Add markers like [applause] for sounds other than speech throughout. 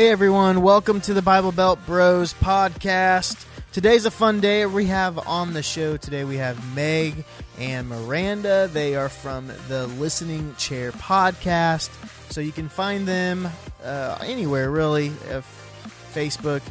Hey everyone, welcome to the Bible Belt Bros podcast. Today's a fun day. We have on the show today we have Meg and Miranda. They are from the Listening Chair podcast. So you can find them uh, anywhere really uh, Facebook,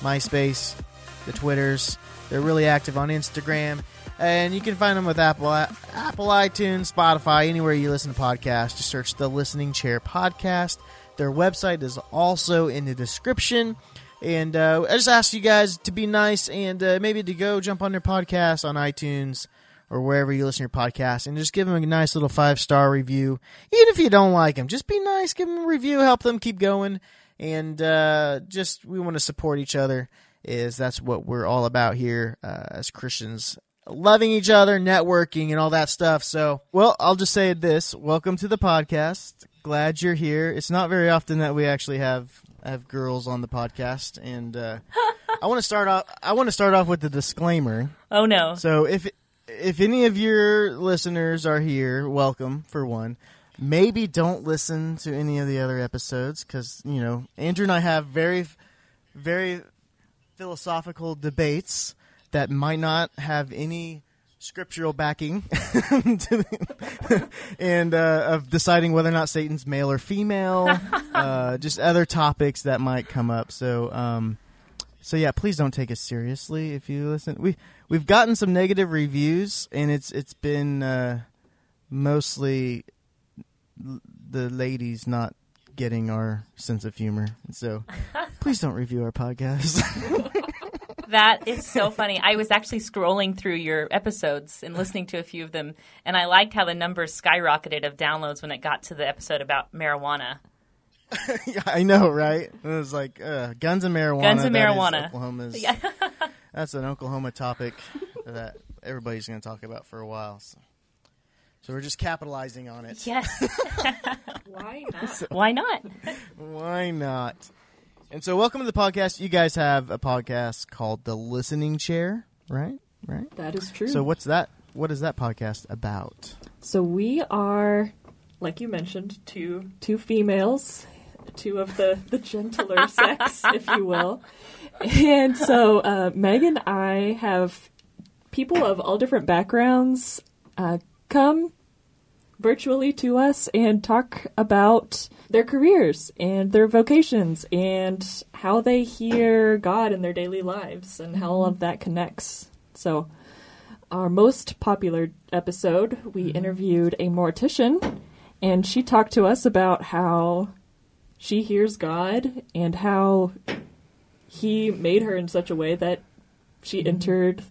MySpace, the Twitters. They're really active on Instagram. And you can find them with Apple, Apple iTunes, Spotify, anywhere you listen to podcasts. Just search the Listening Chair podcast. Their website is also in the description. And uh, I just ask you guys to be nice and uh, maybe to go jump on their podcast on iTunes or wherever you listen to your podcast and just give them a nice little five star review. Even if you don't like them, just be nice, give them a review, help them keep going. And uh, just we want to support each other. Is that's what we're all about here uh, as Christians loving each other, networking, and all that stuff. So, well, I'll just say this: welcome to the podcast. Glad you're here. It's not very often that we actually have have girls on the podcast, and uh, [laughs] I want to start off. I want to start off with the disclaimer. Oh no! So if if any of your listeners are here, welcome for one. Maybe don't listen to any of the other episodes because you know Andrew and I have very, very philosophical debates that might not have any scriptural backing [laughs] and uh, of deciding whether or not Satan's male or female, [laughs] uh, just other topics that might come up. So, um, so yeah, please don't take us seriously if you listen. We we've gotten some negative reviews, and it's it's been uh, mostly the ladies not getting our sense of humor. So, [laughs] please don't review our podcast. That is so funny. I was actually scrolling through your episodes and listening to a few of them, and I liked how the numbers skyrocketed of downloads when it got to the episode about marijuana. [laughs] yeah, I know, right? It was like uh, guns and marijuana. Guns and that is marijuana. Oklahoma's. [laughs] Yeah. that's an Oklahoma topic that everybody's going to talk about for a while. So. so we're just capitalizing on it. Yes. [laughs] Why not? Why not? Why not? And so, welcome to the podcast. You guys have a podcast called The Listening Chair, right? Right. That is true. So, what's that? What is that podcast about? So we are, like you mentioned, two two females, two of the the gentler [laughs] sex, if you will. And so uh, Meg and I have people of all different backgrounds uh, come virtually to us and talk about their careers and their vocations and how they hear God in their daily lives and how all of that connects. So, our most popular episode, we mm-hmm. interviewed a mortician and she talked to us about how she hears God and how he made her in such a way that she mm-hmm. entered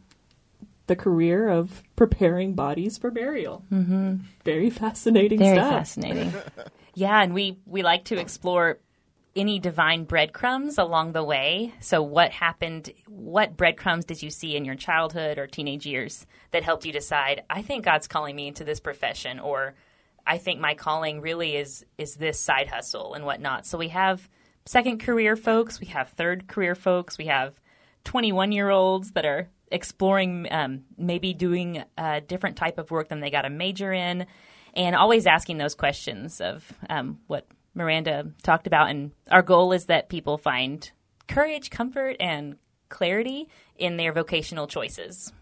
the career of preparing bodies for burial. Mm-hmm. Very fascinating Very stuff. fascinating. Yeah, and we we like to explore any divine breadcrumbs along the way. So, what happened? What breadcrumbs did you see in your childhood or teenage years that helped you decide? I think God's calling me into this profession, or I think my calling really is is this side hustle and whatnot. So we have second career folks, we have third career folks, we have twenty one year olds that are exploring um, maybe doing a different type of work than they got a major in and always asking those questions of um, what Miranda talked about. And our goal is that people find courage, comfort, and clarity in their vocational choices.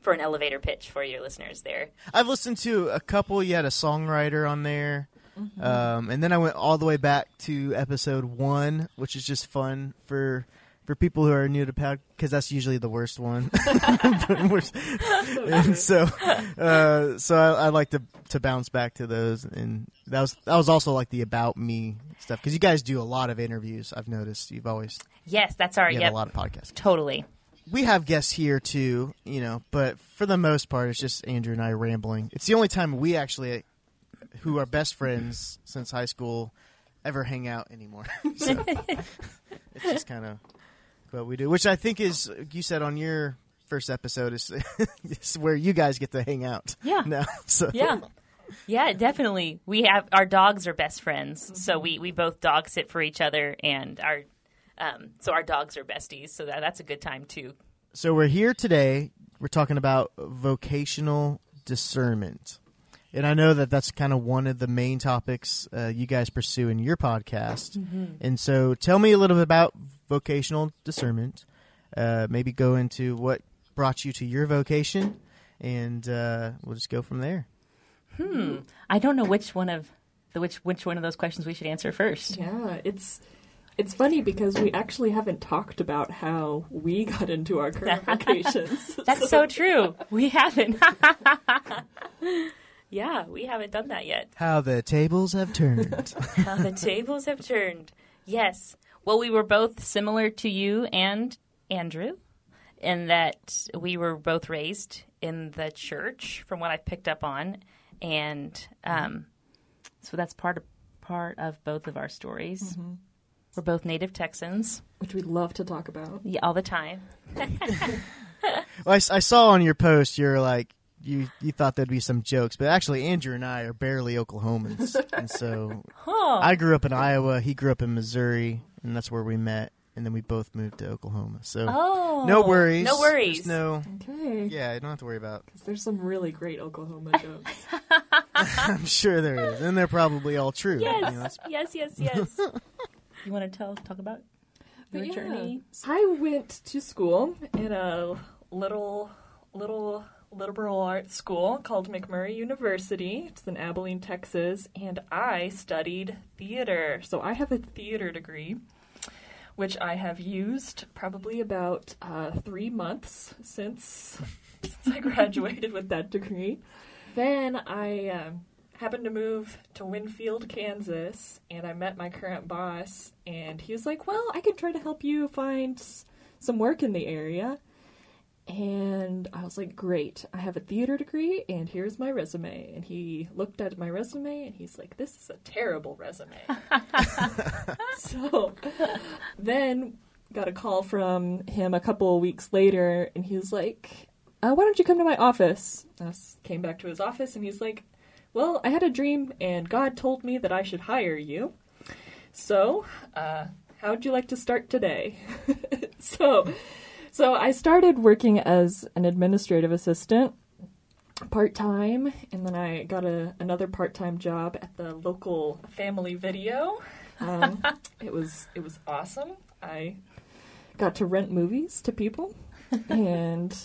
For an elevator pitch for your listeners there. I've listened to a couple. You had a songwriter on there. Um, and then I went all the way back to episode one, which is just fun for for people who are new to pod because that's usually the worst one. [laughs] [laughs] And so, uh, so I, I like to to bounce back to those, and that was that was also like the about me stuff because you guys do a lot of interviews. I've noticed you've always Yes, that's our you have yep, a lot of podcasts. totally. We have guests here too, you know, but for the most part, it's just Andrew and I rambling. It's the only time we actually, who are best friends since high school, ever hang out anymore. [laughs] so it's just kind of what we do, which I think is you said on your first episode is, [laughs] is where you guys get to hang out. Yeah. Now, [laughs] so Yeah. Yeah, definitely. We have our dogs are best friends, so we, we both dog sit for each other, and our um, so our dogs are besties. So that, that's a good time too. So we're here today. We're talking about vocational discernment. And I know that that's kind of one of the main topics uh, you guys pursue in your podcast. And so tell me a little bit about vocational discernment. Uh, maybe go into what brought you to your vocation, and uh, we'll just go from there. Hmm. I don't know which one of the which which one of those questions we should answer first. Yeah, it's it's funny because we actually haven't talked about how we got into our current [laughs] vocations. That's so true. We haven't. [laughs] yeah, we haven't done that yet. How the tables have turned. How the tables have turned. Yes. Well, we were both similar to you and Andrew in that we were both raised in the church, from what I picked up on, and um, so that's part of part of both of our stories. We're both native Texans, which we love to talk about. yeah, all the time. [laughs] Well, I, s- I saw on your post you're like you you thought there'd be some jokes, but actually Andrew and I are barely Oklahomans, [laughs] and so Huh. I grew up in Iowa. He grew up in Missouri, and that's where we met. And then we both moved to Oklahoma. So oh, no worries. No worries. There's no. Okay. Yeah, you don't have to worry about. Because There's some really great Oklahoma [laughs] jokes. [laughs] I'm sure there is, and they're probably all true. You know, Yes, yes, yes, yes. [laughs] you want to tell talk about your yeah, journey? I went to school in a little little liberal arts school called McMurry University. It's in Abilene, Texas, and I studied theater. So I have a theater degree, which I have used probably about uh, three months since [laughs] since I graduated with that degree. Then I um, happened to move to Winfield, Kansas, and I met my current boss, and he was like, "Well, I can try to help you find some work in the area." And I was like, "Great! I have a theater degree, and here's my resume." And he looked at my resume, and he's like, "This is a terrible resume." [laughs] so then got a call from him a couple of weeks later, and he was like, uh, "Why don't you come to my office?" I came back to his office, and he's like, "Well, I had a dream, and God told me that I should hire you. So, uh, how would you like to start today?" [laughs] so, so I started working as an administrative assistant part time, and then I got a another part time job at the local family video. Um, [laughs] it was it was awesome. I got to rent movies to people, [laughs] and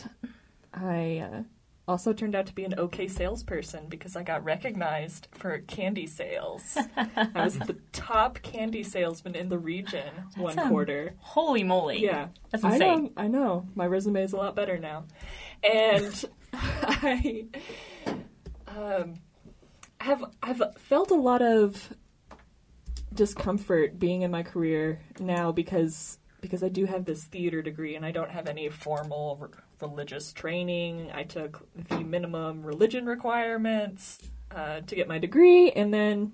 I uh, also turned out to be an okay salesperson because I got recognized for candy sales. I was the [laughs] top candy salesman in the region one um, quarter. Holy moly! Yeah, That's I insane. know. I know. My resume is a lot better now, and [laughs] I um, have I've felt a lot of discomfort being in my career now because because I do have this theater degree and I don't have any formal religious training. I took the minimum religion requirements uh, to get my degree, and then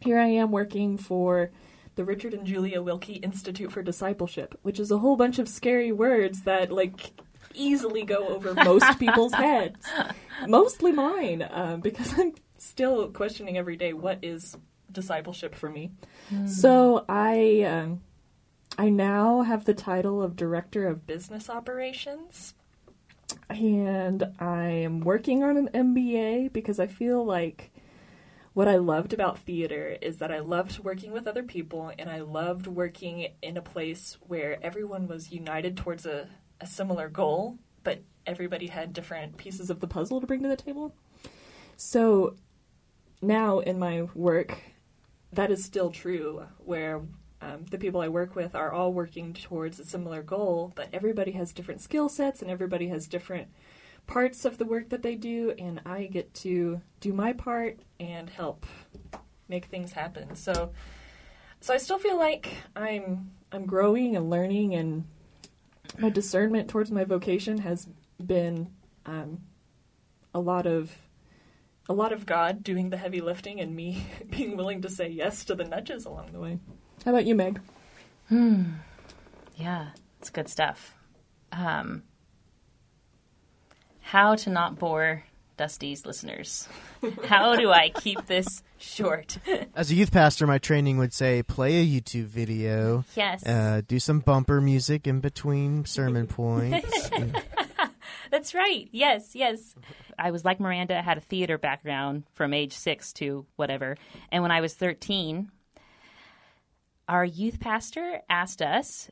here I am working for the Richard and Julia Wilkie Institute for Discipleship, which is a whole bunch of scary words that like easily go over most [laughs] people's heads, mostly mine, um, because I'm still questioning every day what is discipleship for me. So I um, I now have the title of director of business operations. And I am working on an MBA because I feel like what I loved about theater is that I loved working with other people and I loved working in a place where everyone was united towards a, a similar goal, but everybody had different pieces of the puzzle to bring to the table. So now in my work, that is still true, where um, the people I work with are all working towards a similar goal, but everybody has different skill sets and everybody has different parts of the work that they do, and I get to do my part and help make things happen. So, so I still feel like I'm I'm growing and learning, and my discernment towards my vocation has been um, a lot of a lot of God doing the heavy lifting and me [laughs] being willing to say yes to the nudges along the way. How about you, Meg? Hmm. Yeah, it's good stuff. Um, how to not bore Dusty's listeners? How do I keep this short? [laughs] As a youth pastor, my training would say play a YouTube video, Yes. uh, do some bumper music in between sermon [laughs] points. [laughs] That's right. Yes, yes. I was like Miranda, I had a theater background from age six to whatever. And when I was 13, our youth pastor asked us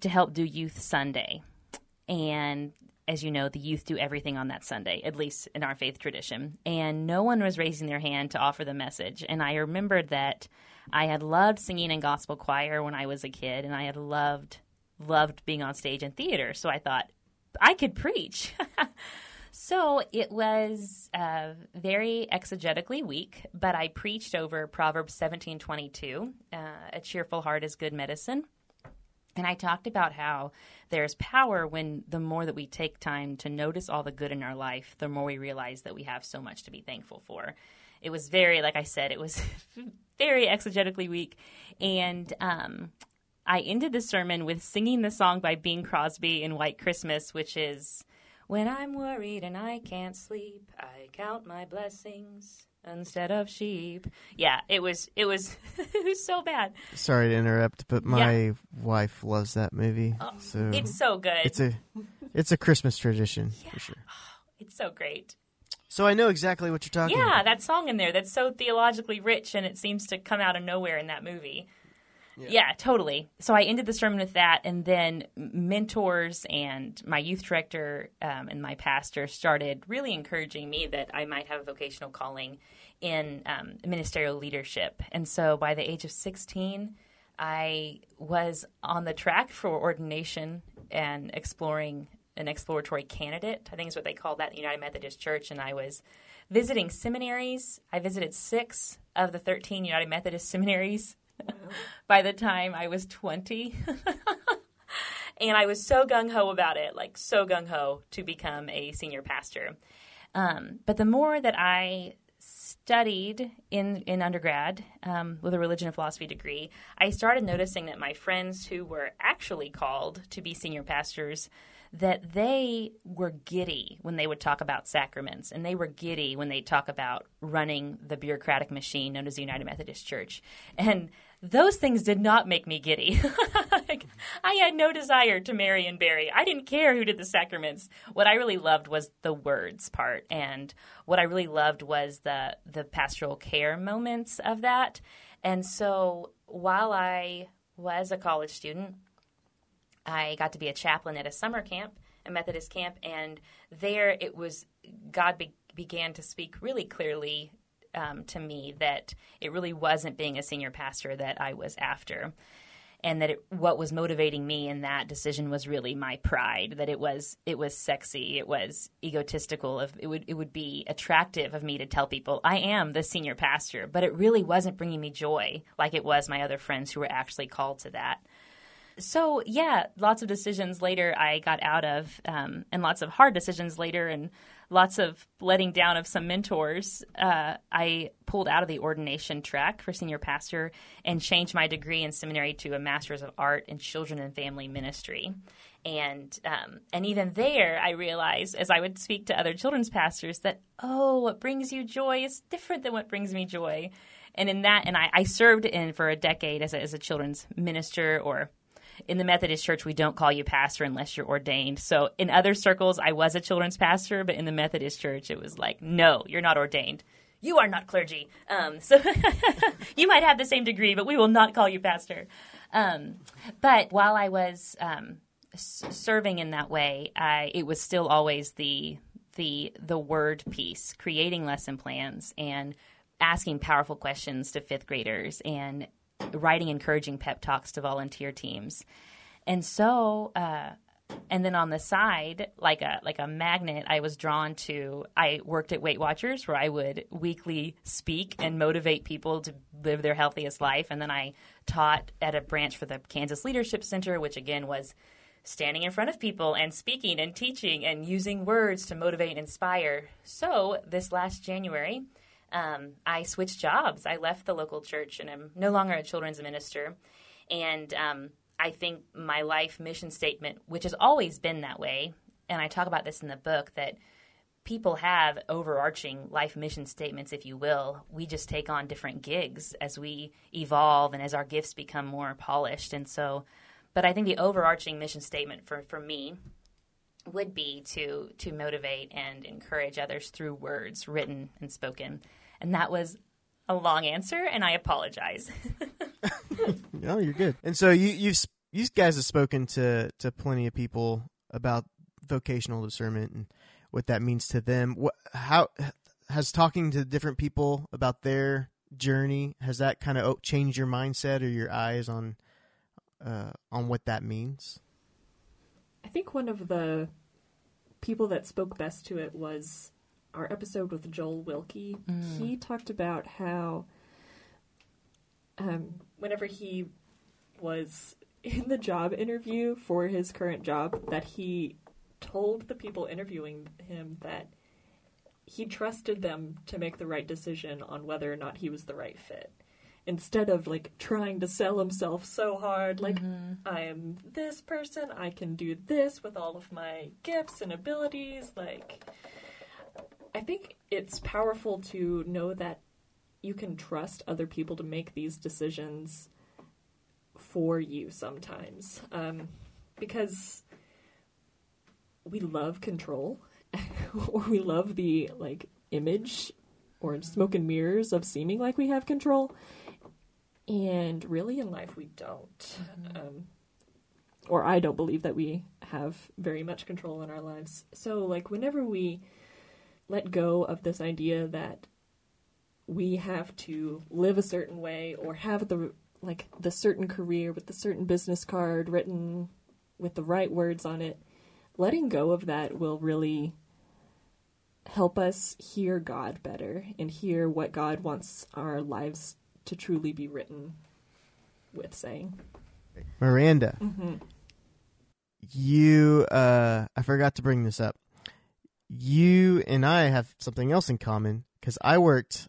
to help do Youth Sunday. And as you know, the youth do everything on that Sunday, at least in our faith tradition. And no one was raising their hand to offer the message. And I remembered that I had loved singing in gospel choir when I was a kid, and I had loved loved being on stage in theater. So I thought I could preach. [laughs] so it was uh, very exegetically weak, but I preached over Proverbs seventeen twenty two. Uh, a cheerful heart is good medicine. And I talked about how there's power when the more that we take time to notice all the good in our life, the more we realize that we have so much to be thankful for. It was very, like I said, it was [laughs] very exegetically weak. And um, I ended the sermon with singing the song by Bing Crosby in White Christmas, which is When I'm worried and I can't sleep, I count my blessings instead of sheep. Yeah, it was it was [laughs] it was so bad. Sorry to interrupt, but my wife loves that movie. Oh, so Oh, It's so good. it's a it's a Christmas tradition for sure. Oh, it's so great. So I know exactly what you're talking Yeah, about. that song in there that's so theologically rich and it seems to come out of nowhere in that movie. Yeah. totally. So I ended the sermon with that, and then mentors and my youth director um, and my pastor started really encouraging me that I might have a vocational calling in um, ministerial leadership. And so by the age of 16, I was on the track for ordination and exploring an exploratory candidate. I think is what they call that in the United Methodist Church. And I was visiting seminaries. I visited six of the 13 United Methodist [laughs] seminaries [laughs] by the time I was 20. [laughs] and I was so gung ho about it, like so gung ho to become a senior pastor. Um, but the more that I studied in, in undergrad um, with a religion and philosophy degree, I started noticing that my friends who were actually called to be senior pastors that they were giddy when they would talk about sacraments and they were giddy when they talk about running the bureaucratic machine known as the United Methodist Church. And those things did not make me giddy. [laughs] like, I had no desire to marry and bury. I didn't care who did the sacraments. What I really loved was the words part, and what I really loved was the the pastoral care moments of that. And so while I was a college student, I got to be a chaplain at a summer camp, a Methodist camp, and there it was God be- began to speak really clearly um, to me that it really wasn't being a senior pastor that I was after. And that it, what was motivating me in that decision was really my pride. That it was it was sexy, it was egotistical. Of it would it would be attractive of me to tell people I am the senior pastor, but it really wasn't bringing me joy like it was my other friends who were actually called to that so yeah, lots of decisions later I got out of, um, and lots of hard decisions later, and lots of letting down of some mentors. Uh, I pulled out of the ordination track for senior pastor and changed my degree in seminary to a master's of art in children and family ministry. And um, and even there, I realized as I would speak to other children's pastors that oh, what brings you joy is different than what brings me joy. And in that, and I, I served in for a decade as a, as a children's minister or in the Methodist Church, we don't call you pastor unless you're ordained. So in other circles, I was a children's pastor, but in the Methodist Church, it was like, no, you're not ordained. You are not clergy. Um, so [laughs] you might have the same degree, but we will not call you pastor. Um, but while I was um, s- serving in that way, I, it was still always the the the word piece, creating lesson plans and asking powerful questions to fifth graders and writing encouraging pep talks to volunteer teams. And so, uh, and then on the side, like a like a magnet, I was drawn to. I worked at Weight Watchers, where I would weekly speak and motivate people to live their healthiest life. And then I taught at a branch for the Kansas Leadership Center, which again was standing in front of people and speaking and teaching and using words to motivate and inspire. So this last January, um, I switched jobs. I left the local church and I'm no longer a children's minister. And um, I think my life mission statement, which has always been that way, and I talk about this in the book, that people have overarching life mission statements, if you will. We just take on different gigs as we evolve and as our gifts become more polished. And so, but I think the overarching mission statement for, for me would be to to motivate and encourage others through words written and spoken and that was a long answer and i apologize [laughs] No, you're good. And so you you've s- you guys have spoken to to plenty of people about vocational discernment and what that means to them. What how has talking to different people about their journey has that kind of changed your mindset or your eyes on uh, on what that means? I think one of the people that spoke best to it was our episode with Joel Wilkie. He talked about how um, whenever he was in the job interview for his current job, that he told the people interviewing him that he trusted them to make the right decision on whether or not he was the right fit instead of like trying to sell himself so hard like i am this person i can do this with all of my gifts and abilities like i think it's powerful to know that you can trust other people to make these decisions for you sometimes um, because we love control [laughs] or we love the like image or smoke and mirrors of seeming like we have control and really in life we don't um, or i don't believe that we have very much control in our lives. So like whenever we let go of this idea that we have to live a certain way or have the like the certain career with the certain business card written with the right words on it letting go of that will really help us hear God better and hear what God wants our lives to truly be written with saying. Miranda, you uh, I forgot to bring this up. You and I have something else in common because I worked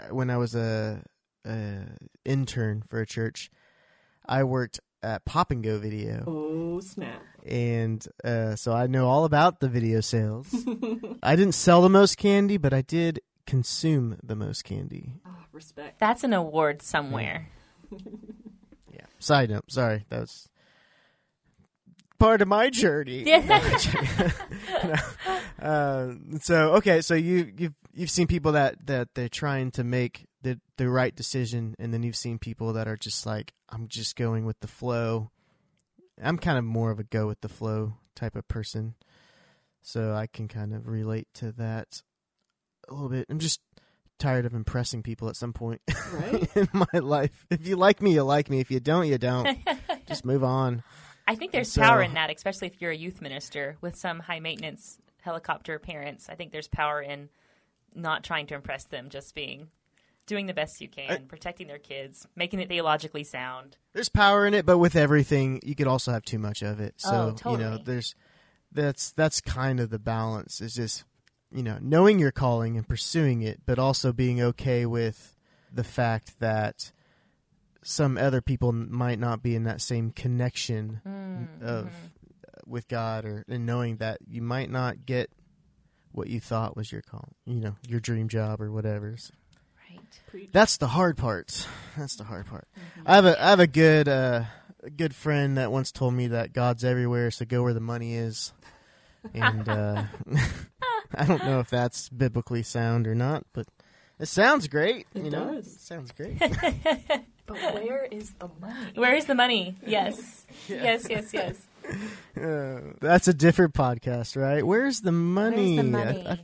uh, when I was a, a intern for a church. I worked at Pop and Go Video. Oh, snap. and uh, so I know all about the video sales. [laughs] I didn't sell the most candy, but I did consume the most candy. Ah, respect. that's an award somewhere Yeah. [laughs] Side note, sorry, that was part of my journey. [laughs] No. uh, so okay, so you you've you've seen people that that they're trying to make the the right decision, and then you've seen people that are just like, I'm just going with the flow. I'm kind of more of a go with the flow type of person, so I can kind of relate to that a little bit. I'm just tired of impressing people at some point [laughs] Right? in my life. If you like me, you like me. If you don't, you don't. [laughs] just move on. I think there's So- power in that, especially if you're a youth minister with some high maintenance helicopter parents. I think there's power in not trying to impress them, just being doing the best you can, protecting their kids, making it theologically sound. There's power in it, but with everything, you could also have too much of it. So Oh, you know, there's that's that's kind of the balance. Is just you know knowing your calling and pursuing it, but also being okay with the fact that some other people might not be in that same connection Mm-hmm. of with God, or and knowing that you might not get what you thought was your call, you know, your dream job or whatever. So Right. That's the hard part. [sighs] That's the hard part. I have a I have a good uh, a good friend that once told me that God's everywhere, so go where the money is. And uh, [laughs] I don't know if that's biblically sound or not, but it sounds great. It you know, does. It sounds great. [laughs] [laughs] But where is the money? Where is the money? Yes. Yes, yes, yes. Uh, that's a different podcast, right? Where's the money? Where's the I- money? I,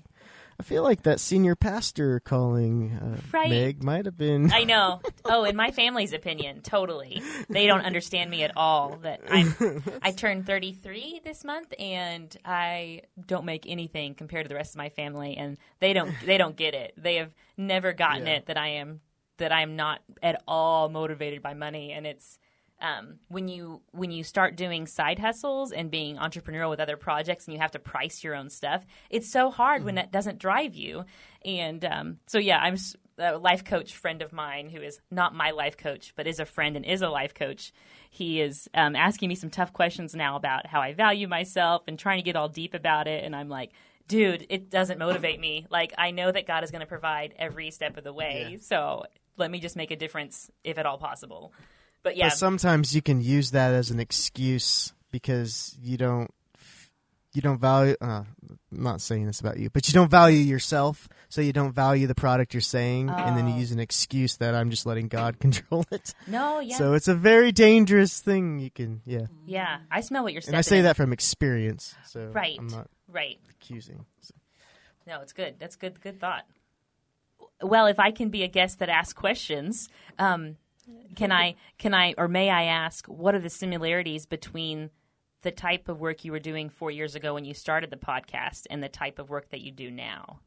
I feel like that senior pastor calling uh, Right. Meg might have been. I know. Oh, in my family's opinion, totally. They don't understand me at all. That I'm I turned 33 this month and I don't make anything compared to the rest of my family and they don't they don't get it. They have never gotten Yeah. it that I am that I am not at all motivated by money and it's um, when you when you start doing side hustles and being entrepreneurial with other projects and you have to price your own stuff, it's so hard when that doesn't drive you. And um, so, yeah, I'm a life coach friend of mine who is not my life coach, but is a friend and is a life coach. He is um, asking me some tough questions now about how I value myself and trying to get all deep about it. And I'm like, dude, it doesn't motivate me. Like, I know that God is going to provide every step of the way. Yeah. So let me just make a difference if at all possible. But yeah, But sometimes you can use that as an excuse because you don't you don't value. Uh, I'm not saying this about you, but you don't value yourself, so you don't value the product you're saying, and then you Oh. use an excuse that I'm just letting God [laughs] control it. No, yeah, So it's a very dangerous thing. You can, yeah. yeah. I smell what you're saying. And I say that from experience, so Right. I'm not Right. accusing. So- No, it's good. That's good. Good thought. Well, if I can be a guest that asks questions, um, can I? Can I? Or may I ask? What are the similarities between the type of work you were doing four years ago when you started the podcast and the type of work that you do now?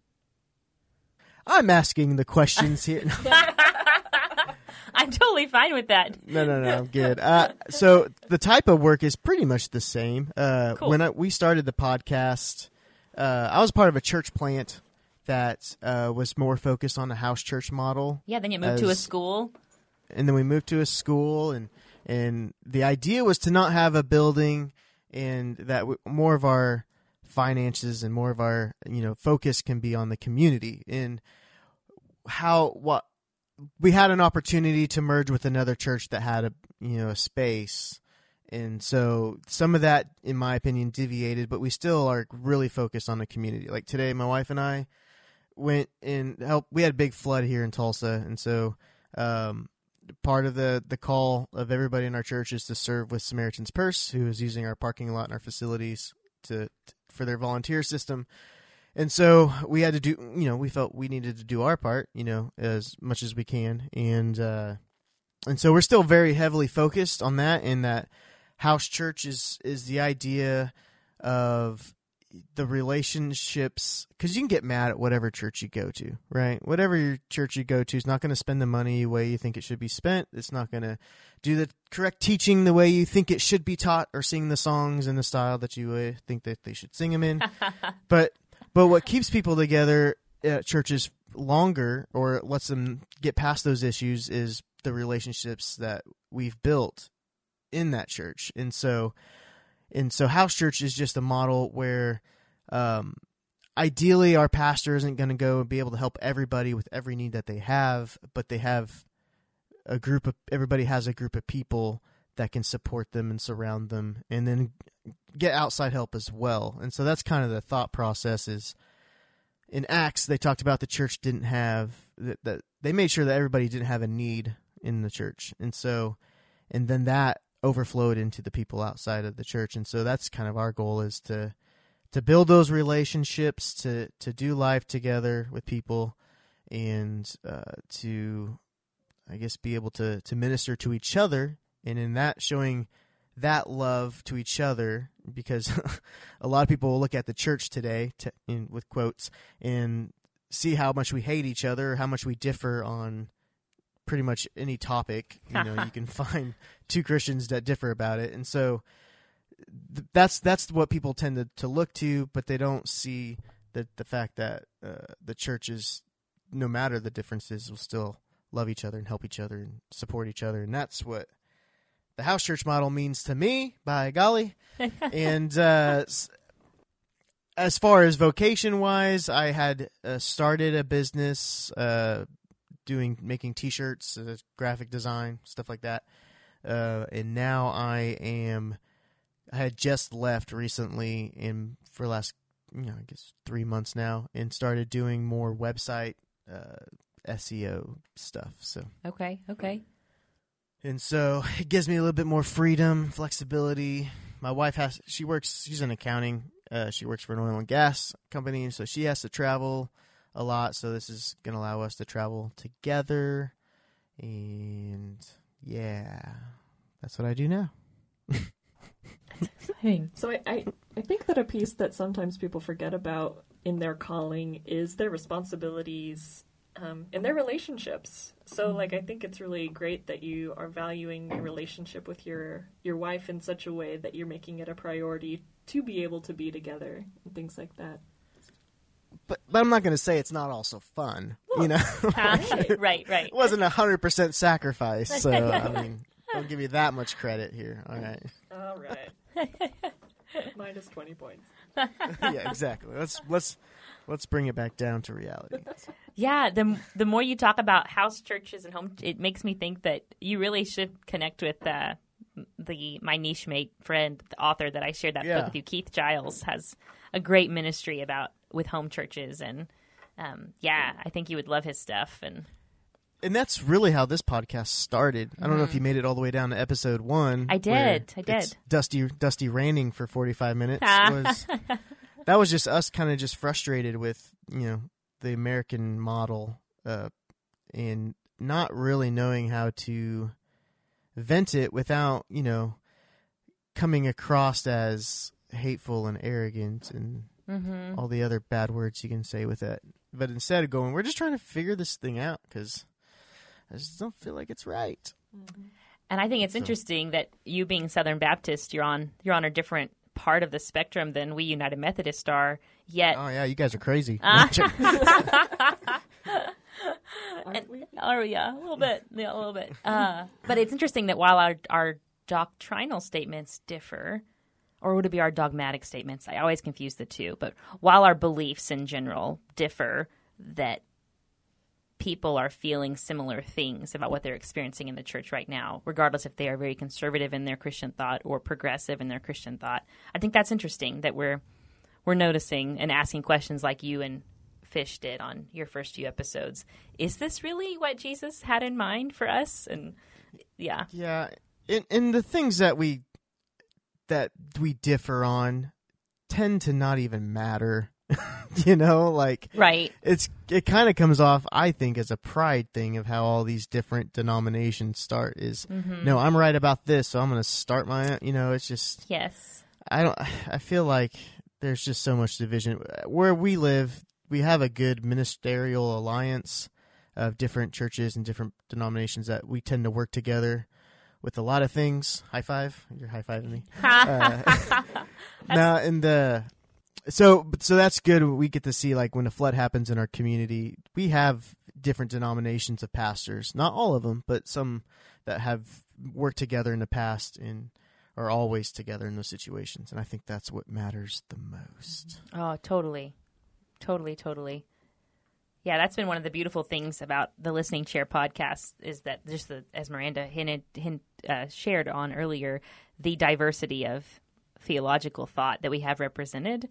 I'm asking the questions here. [laughs] [laughs] I'm totally fine with that. No, no, no, I'm good. Uh, so the type of work is pretty much the same. Uh, Cool. When I, we started the podcast, uh, I was part of a church plant that uh, was more focused on the house church model, Yeah. Then you moved to a school. and then we moved to a school, and and the idea was to not have a building, and that w- more of our finances and more of our you know focus can be on the community and how what we had an opportunity to merge with another church that had a you know a space and so some of that in my opinion deviated but we still are really focused on the community like today my wife and i went and helped we had a big flood here in tulsa. And so um, part of the the call of everybody in our church is to serve with samaritan's purse who is using our parking lot and our facilities to for their volunteer system. And so we had to do you know we felt we needed to do our part you know as much as we can. And uh and so we're still very heavily focused on that and that house church is is the idea of the relationships because you can get mad at whatever church you go to right? Whatever your church you go to is not going to spend the money the way you think it should be spent. It's not going to do the correct teaching the way you think it should be taught or sing the songs in the style that you uh, think that they should sing them in. [laughs] But but what keeps people together at churches longer or lets them get past those issues is the relationships that we've built in that church. And so and so house church is just a model where um ideally our pastor isn't going to go and be able to help everybody with every need that they have, but they have a group of everybody has a group of people that can support them and surround them and then get outside help as well. And so that's kind of the thought process is in Acts they talked about the church didn't have that, that they made sure that everybody didn't have a need in the church. And so and then that overflowed into the people outside of the church. And so that's kind of our goal is to to build those relationships, to to do life together with people and uh, to I guess be able to to minister to each other and in that showing that love to each other because [laughs] a lot of people will look at the church today to, in, with quotes and see how much we hate each other, how much we differ on pretty much any topic. You know, you [laughs] can find two Christians that differ about it, and so th- that's that's what people tend to, to look to, but they don't see the the fact that uh, the churches, no matter the differences, will still love each other and help each other and support each other, and that's what the house church model means to me. By golly, [laughs] and uh, as far as vocation wise, I had uh, started a business uh, doing making T-shirts, uh, graphic design, stuff like that, uh, and now I am. I had just left recently, in for the last you know I guess three months now, and started doing more website uh, SEO stuff. So Okay. Okay. and so [laughs] it gives me a little bit more freedom, flexibility. My wife has she works she's in accounting. Uh, she works for an oil and gas company, so she has to travel a lot. So this is going to allow us to travel together, and yeah, that's what I do now. Exciting. [laughs] So I, I, I think that a piece that sometimes people forget about in their calling is their responsibilities um, in their relationships. So like I think it's really great that you are valuing your relationship with your your wife in such a way that you're making it a priority to be able to be together and things like that. But but I'm not going to say it's not also fun. you know, [laughs] Uh, [laughs] right. Right. it wasn't a hundred percent sacrifice. So I [laughs] mean, don't give you that much credit here. All right. All right. Minus 20 points. yeah, exactly. Let's let's let's bring it back down to reality. Yeah, the the more you talk about house churches and home, it makes me think that you really should connect with uh, the my niche mate friend, the author that I shared that Yeah. book with you, Keith Giles, has a great ministry about with home churches, and um, yeah, I think you would love his stuff. And and that's really how this podcast started. I don't know if you made it all the way down to episode one. Mm-hmm. I did, I did. Dusty, Dusty ranting for forty-five minutes. was, [laughs] that was just us, kind of just frustrated with you know the American model, uh, and not really knowing how to vent it without you know coming across as hateful and arrogant and Mm-hmm. all the other bad words you can say with it. But instead of going, we're just trying to figure this thing out because I just don't feel like it's right. And I think it's interesting that you being Southern Baptist, you're on you're on a different part of the spectrum than we United Methodists are. Yet, Oh yeah, you guys are crazy. [laughs] Aren't we? oh yeah, a little bit, yeah, a little bit. Uh, but it's interesting that while our our doctrinal statements differ, or would it be our dogmatic statements? I always confuse the two. But while our beliefs in general differ, that people are feeling similar things about what they're experiencing in the church right now, regardless if they are very conservative in their Christian thought or progressive in their Christian thought. I think that's interesting that we're we're noticing and asking questions like you and Fish did on your first few episodes. Is this really what Jesus had in mind for us? And yeah, yeah, and, and the things that we that we differ on tend to not even matter. [laughs] you know, like right. it's it kind of comes off i think as a pride thing of how all these different denominations start is Mm-hmm. no i'm right about this so i'm going to start my you know it's just Yes. i don't i feel like there's just so much division where we live we have a good ministerial alliance of different churches and different denominations that we tend to work together with a lot of things high five you're high fiving me [laughs] uh, [laughs] no, and the so so that's good. We get to see like when a flood happens in our community, we have different denominations of pastors. Not all of them, but some that have worked together in the past and are always together in those situations. And I think that's what matters the most. Oh, totally. Totally, totally. Yeah, that's been one of the beautiful things about the Listening Chair podcast is that just the, as Miranda hinted, hint, uh, shared on earlier, the diversity of theological thought that we have represented,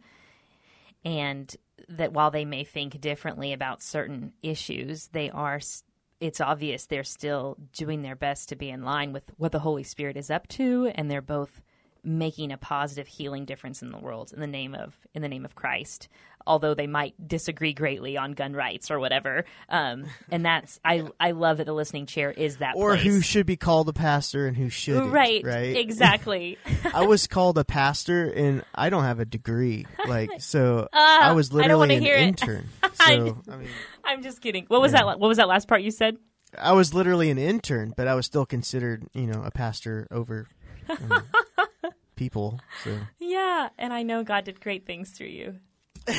and that while they may think differently about certain issues, they are. It's obvious they're still doing their best to be in line with what the Holy Spirit is up to, and they're both making a positive healing difference in the world in the name of in the name of Christ. Although they might disagree greatly on gun rights or whatever, um, and that's I I love that the listening chair is that Or place. who should be called a pastor and who shouldn't. right Right. exactly [laughs] I was called a pastor and I don't have a degree. Like [laughs] so I was Uh, I don't literally wanna an intern. [laughs] So I mean I'm just kidding. What was that? What was that last part you said? I was literally an intern, but I was still considered, you know, a pastor over [laughs] people. So Yeah, and I know God did great things through you. [laughs]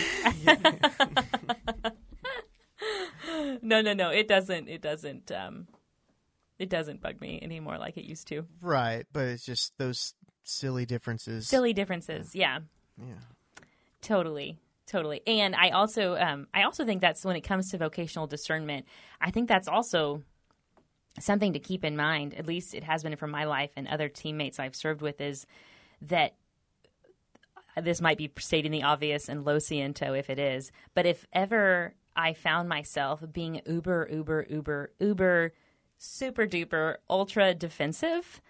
no, no, no. It doesn't. It doesn't. Um, it doesn't bug me anymore like it used to. right, but it's just those silly differences. Silly differences. Yeah, Yeah. totally, totally. And I also, um, I also think that's when it comes to vocational discernment. I think that's also something to keep in mind. At least it has been for my life and other teammates I've served with. Is that this might be stating the obvious and lo siento if it is, but if ever I found myself being uber, uber, uber, uber, super duper, ultra defensive,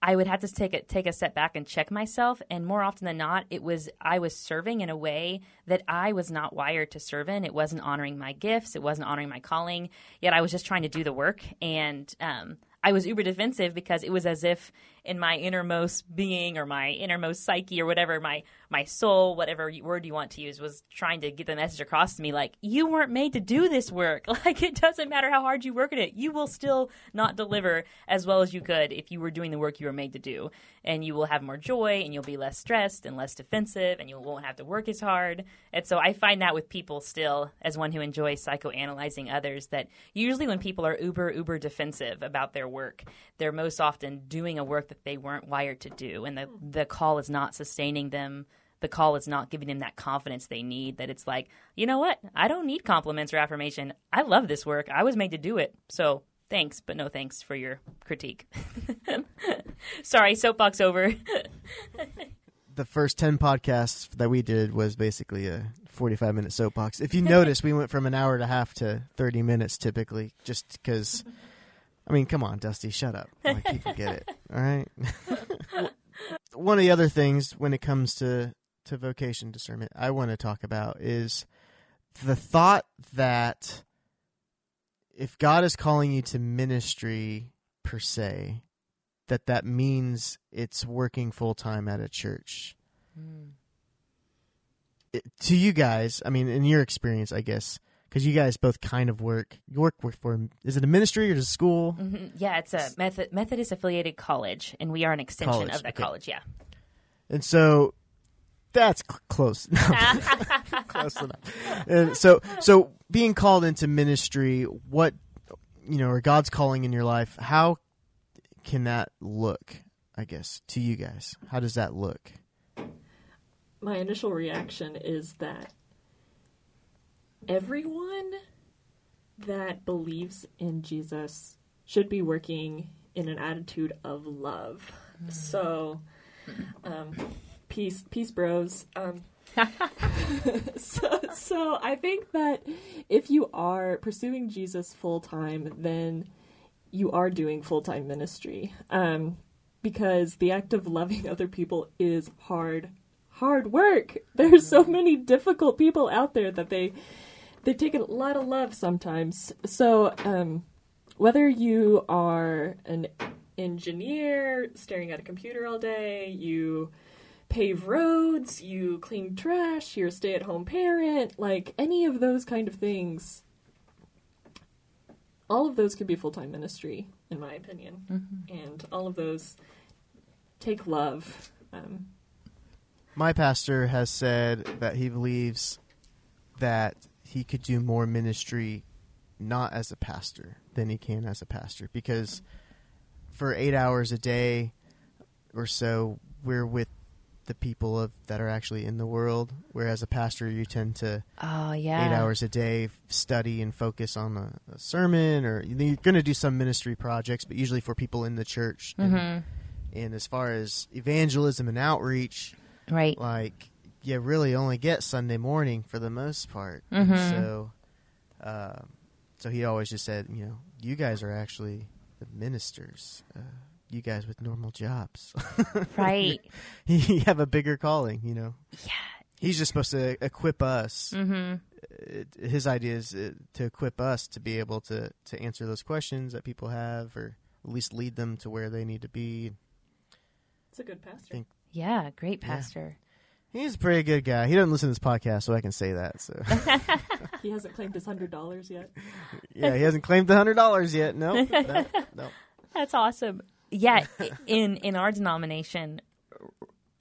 I would have to take a take a step back and check myself. And more often than not, it was I was serving in a way that I was not wired to serve in. It wasn't honoring my gifts. It wasn't honoring my calling. Yet I was just trying to do the work, and um, I was uber defensive because it was as if in my innermost being or my innermost psyche or whatever my my soul, whatever word you want to use, was trying to get the message across to me. Like you weren't made to do this work. [laughs] Like it doesn't matter how hard you work at it, you will still not deliver as well as you could if you were doing the work you were made to do. And you will have more joy, and you'll be less stressed and less defensive, and you won't have to work as hard. And so I find that with people still, as one who enjoys psychoanalyzing others, that usually when people are uber uber defensive about their work, they're most often doing a work that they weren't wired to do, and the hmm. the call is not sustaining them the call is not giving them that confidence they need that it's like you know what i don't need compliments or affirmation i love this work i was made to do it so thanks but no thanks for your critique [laughs] Sorry, soapbox over. [laughs] the first 10 podcasts that we did was basically a 45 minute soapbox. If you notice, we went from an hour and a half to 30 minutes typically, just because. I mean, come on, Dusty, shut up. [laughs] Like, people get it. All right. [laughs] One of the other things when it comes to, to vocation discernment, I want to talk about is the thought that if God is calling you to ministry per se, that that means it's working full time at a church. Mm. It, to you guys, I mean, in your experience, I guess, because you guys both kind of work. You work with- for is it a ministry or is it a school? Mhm. Yeah, it's a Method- Methodist affiliated college, and we are an extension College, of that okay. college. Yeah. And so that's cl- close. [laughs] close enough. And so so being called into ministry, what you know, or God's calling in your life, how can that look, I guess, to you guys? How does that look? My initial reaction is that everyone that believes in Jesus should be working in an attitude of love. So, um, peace, peace, bros. Um, [laughs] so, so I think that if you are pursuing Jesus full time, then you are doing full time ministry. Um, because the act of loving other people is hard, hard work. There's so many difficult people out there that they they take a lot of love sometimes. So, um, whether you are an engineer staring at a computer all day, you pave roads, you clean trash, you're a stay at home parent, like any of those kind of things, all of those could be full time ministry, in my opinion. And all of those take love. Um, My pastor has said that he believes that he could do more ministry not as a pastor than he can as a pastor because for 8 hours a day or so we're with the people of that are actually in the world whereas a pastor you tend to Oh yeah. eight hours a day study and focus on a, a sermon or you're going to do some ministry projects but usually for people in the church and, Mhm. and as far as evangelism and outreach Right. like you really only get Sunday morning for the most part. And Mhm. So, uh, so he always just said, you know, you guys are actually the ministers. Uh, you guys with normal jobs, [laughs] Right. you have a bigger calling. You know, Yeah. he's just supposed to equip us. Mm-hmm. It, his idea is uh, to equip us to be able to to answer those questions that people have, or at least lead them to where they need to be. it's a good pastor. Think- Yeah. Great Yeah. Pastor. He's a pretty good guy. He doesn't listen to this podcast, so I can say that. So. [laughs] He hasn't claimed his hundred dollars yet. [laughs] Yeah, he hasn't claimed the hundred dollars yet. No, no, no. That's awesome. Yeah, in in our denomination,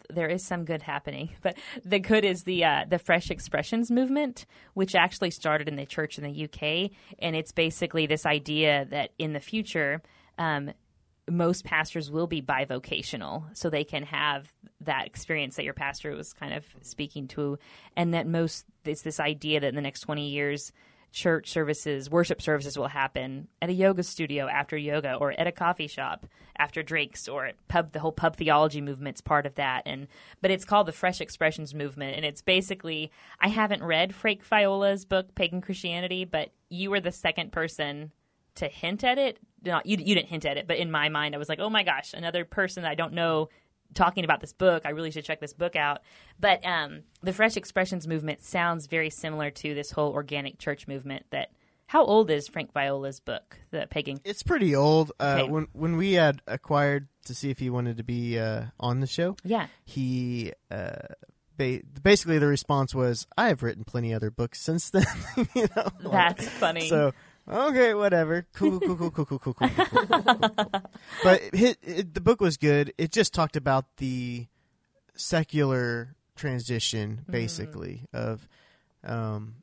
there is some good happening, but the good is the uh, the Fresh Expressions movement, which actually started in the church in the UK, and it's basically this idea that in the future. Um, most pastors will be bivocational, so they can have that experience that your pastor was kind of speaking to, and that most it's this idea that in the next twenty years, church services, worship services will happen at a yoga studio after yoga, or at a coffee shop after drinks, or pub. The whole pub theology movement's part of that, and but it's called the Fresh Expressions movement, and it's basically I haven't read Frank Viola's book Pagan Christianity, but you were the second person to hint at it. Not you, you didn't hint at it, but in my mind, I was like, oh my gosh, another person I don't know talking about this book. I really should check this book out. But um, the Fresh Expressions movement sounds very similar to this whole organic church movement. That how old is Frank Viola's book, the Pegging? It's pretty old. Uh, Okay. When when we had acquired to see if he wanted to be uh, on the show, Yeah, he uh, ba- basically the response was, "I have written plenty other books since then." [laughs] you know, like- that's funny. so. Okay, whatever. Cool, cool, cool, cool, cool, cool, cool, cool, cool, cool, cool, cool. But it, it, the book was good. It just talked about the secular transition, basically, of, um,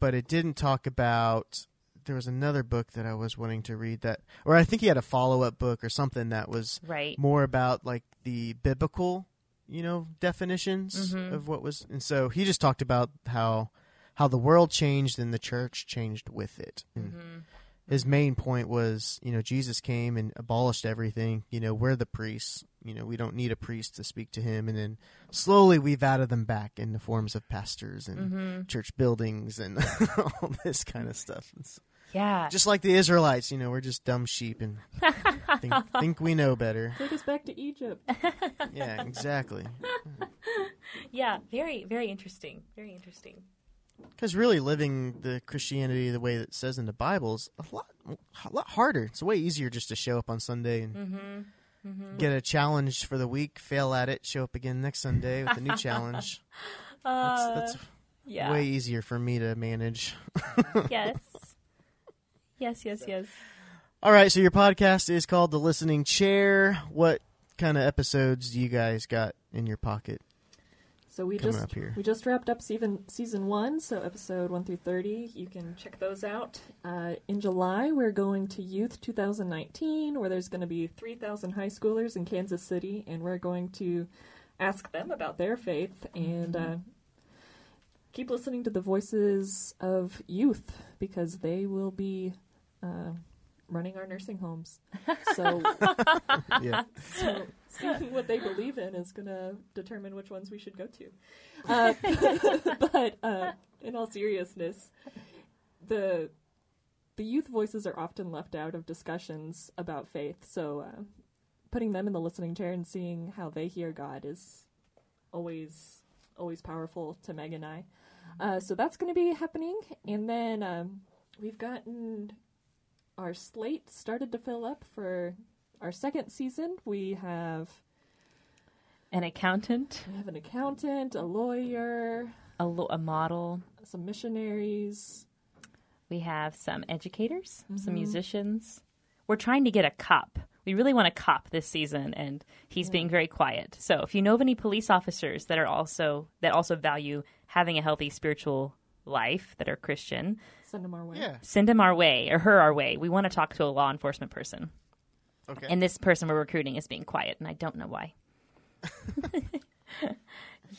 but it didn't talk about. There was another book that I was wanting to read that, or I think he had a follow up book or something that was right. more about like the biblical, you know, definitions Mhm. of what was, and so he just talked about how how the world changed and the church changed with it. And, Mhm. his main point was, you know, Jesus came and abolished everything. You know, we're the priests. You know, we don't need a priest to speak to him. And then slowly we've added them back in the forms of pastors and Mm-hmm. church buildings and [laughs] all this kind of stuff. It's Yeah. just like the Israelites, you know, we're just dumb sheep and [laughs] think, think we know better. Take us back to Egypt. Yeah, exactly. [laughs] yeah. Very, very interesting. Very interesting. Because really, living the Christianity the way that it says in the Bible is a lot, a lot harder. It's way easier just to show up on Sunday and Mm-hmm. get a challenge for the week, fail at it, show up again next Sunday with a new challenge. [laughs] Uh, That's, that's yeah. way easier for me to manage. [laughs] yes. Yes, yes, yes. All right, so your podcast is called The Listening Chair. What kind of episodes do you guys got in your pocket? So we Coming just we just wrapped up season season one, so episode one through thirty. You can check those out. Uh, in July, we're going to Youth 2019, where there's going to be 3,000 high schoolers in Kansas City, and we're going to ask them about their faith and uh, keep listening to the voices of youth because they will be uh, running our nursing homes. [laughs] So Yeah. so [laughs] what they believe in is going to determine which ones we should go to. Uh, [laughs] but uh, in all seriousness, the the youth voices are often left out of discussions about faith. So uh, putting them in the listening chair and seeing how they hear God is always always powerful to Meg and I. Uh, so that's going to be happening, and then um, we've gotten our slate started to fill up for our second season. We have An accountant, we have an accountant, a lawyer, a, lo- a model. some missionaries. We have some educators, Mm-hmm. some musicians. We're trying to get a cop. We really want a cop this season, and he's being very quiet. So, if you know of any police officers that are also that also value having a healthy spiritual life that are Christian, Send them our way. Yeah. send them our way or her our way. We want to talk to a law enforcement person, Okay. and this person we're recruiting is being quiet, and I don't know why. [laughs]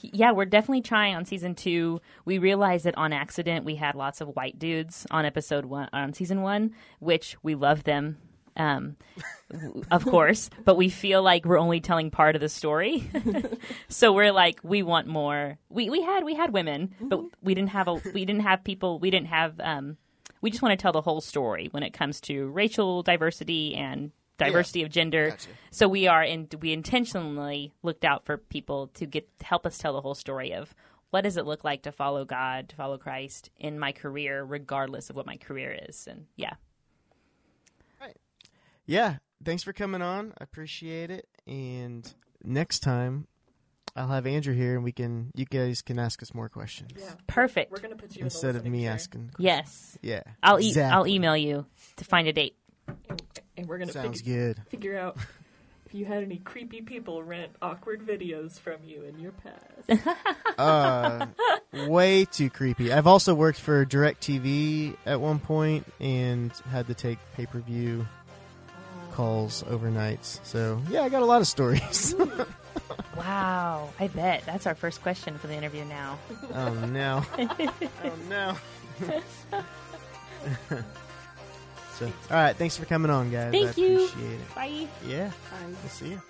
yeah, we're definitely trying on season two. We realized that on accident we had lots of white dudes on episode one on season one, which we love them. Um, [laughs] of course, but we feel like we're only telling part of the story. [laughs] so we're like, we want more. We we had we had women, but we didn't have a we didn't have people. We didn't have. Um, we just want to tell the whole story when it comes to racial diversity and diversity of gender. Gotcha. So we are in. We intentionally looked out for people to get help us tell the whole story of what does it look like to follow God, to follow Christ in my career, regardless of what my career is. And yeah, Right. Yeah. Thanks for coming on. I appreciate it. And next time, I'll have Andrew here, and we can you guys can ask us more questions Yeah. perfect. We're going to put you instead of me listening chair. asking. Yes, Yeah. I'll e- I'll email you to find a date. And we're going to Sounds figure, good. figure out if you had any creepy people rent awkward videos from you in your past. [laughs] Uh, way too creepy. I've also worked for DirecTV at one point and had to take pay per view calls overnights. So yeah, I got a lot of stories. [laughs] Wow, I bet that's our first question for the interview now. oh no. [laughs] oh no. So, all right, thanks for coming on, guys. Thank I you. Appreciate it. Bye. Yeah. Bye. I'll see you.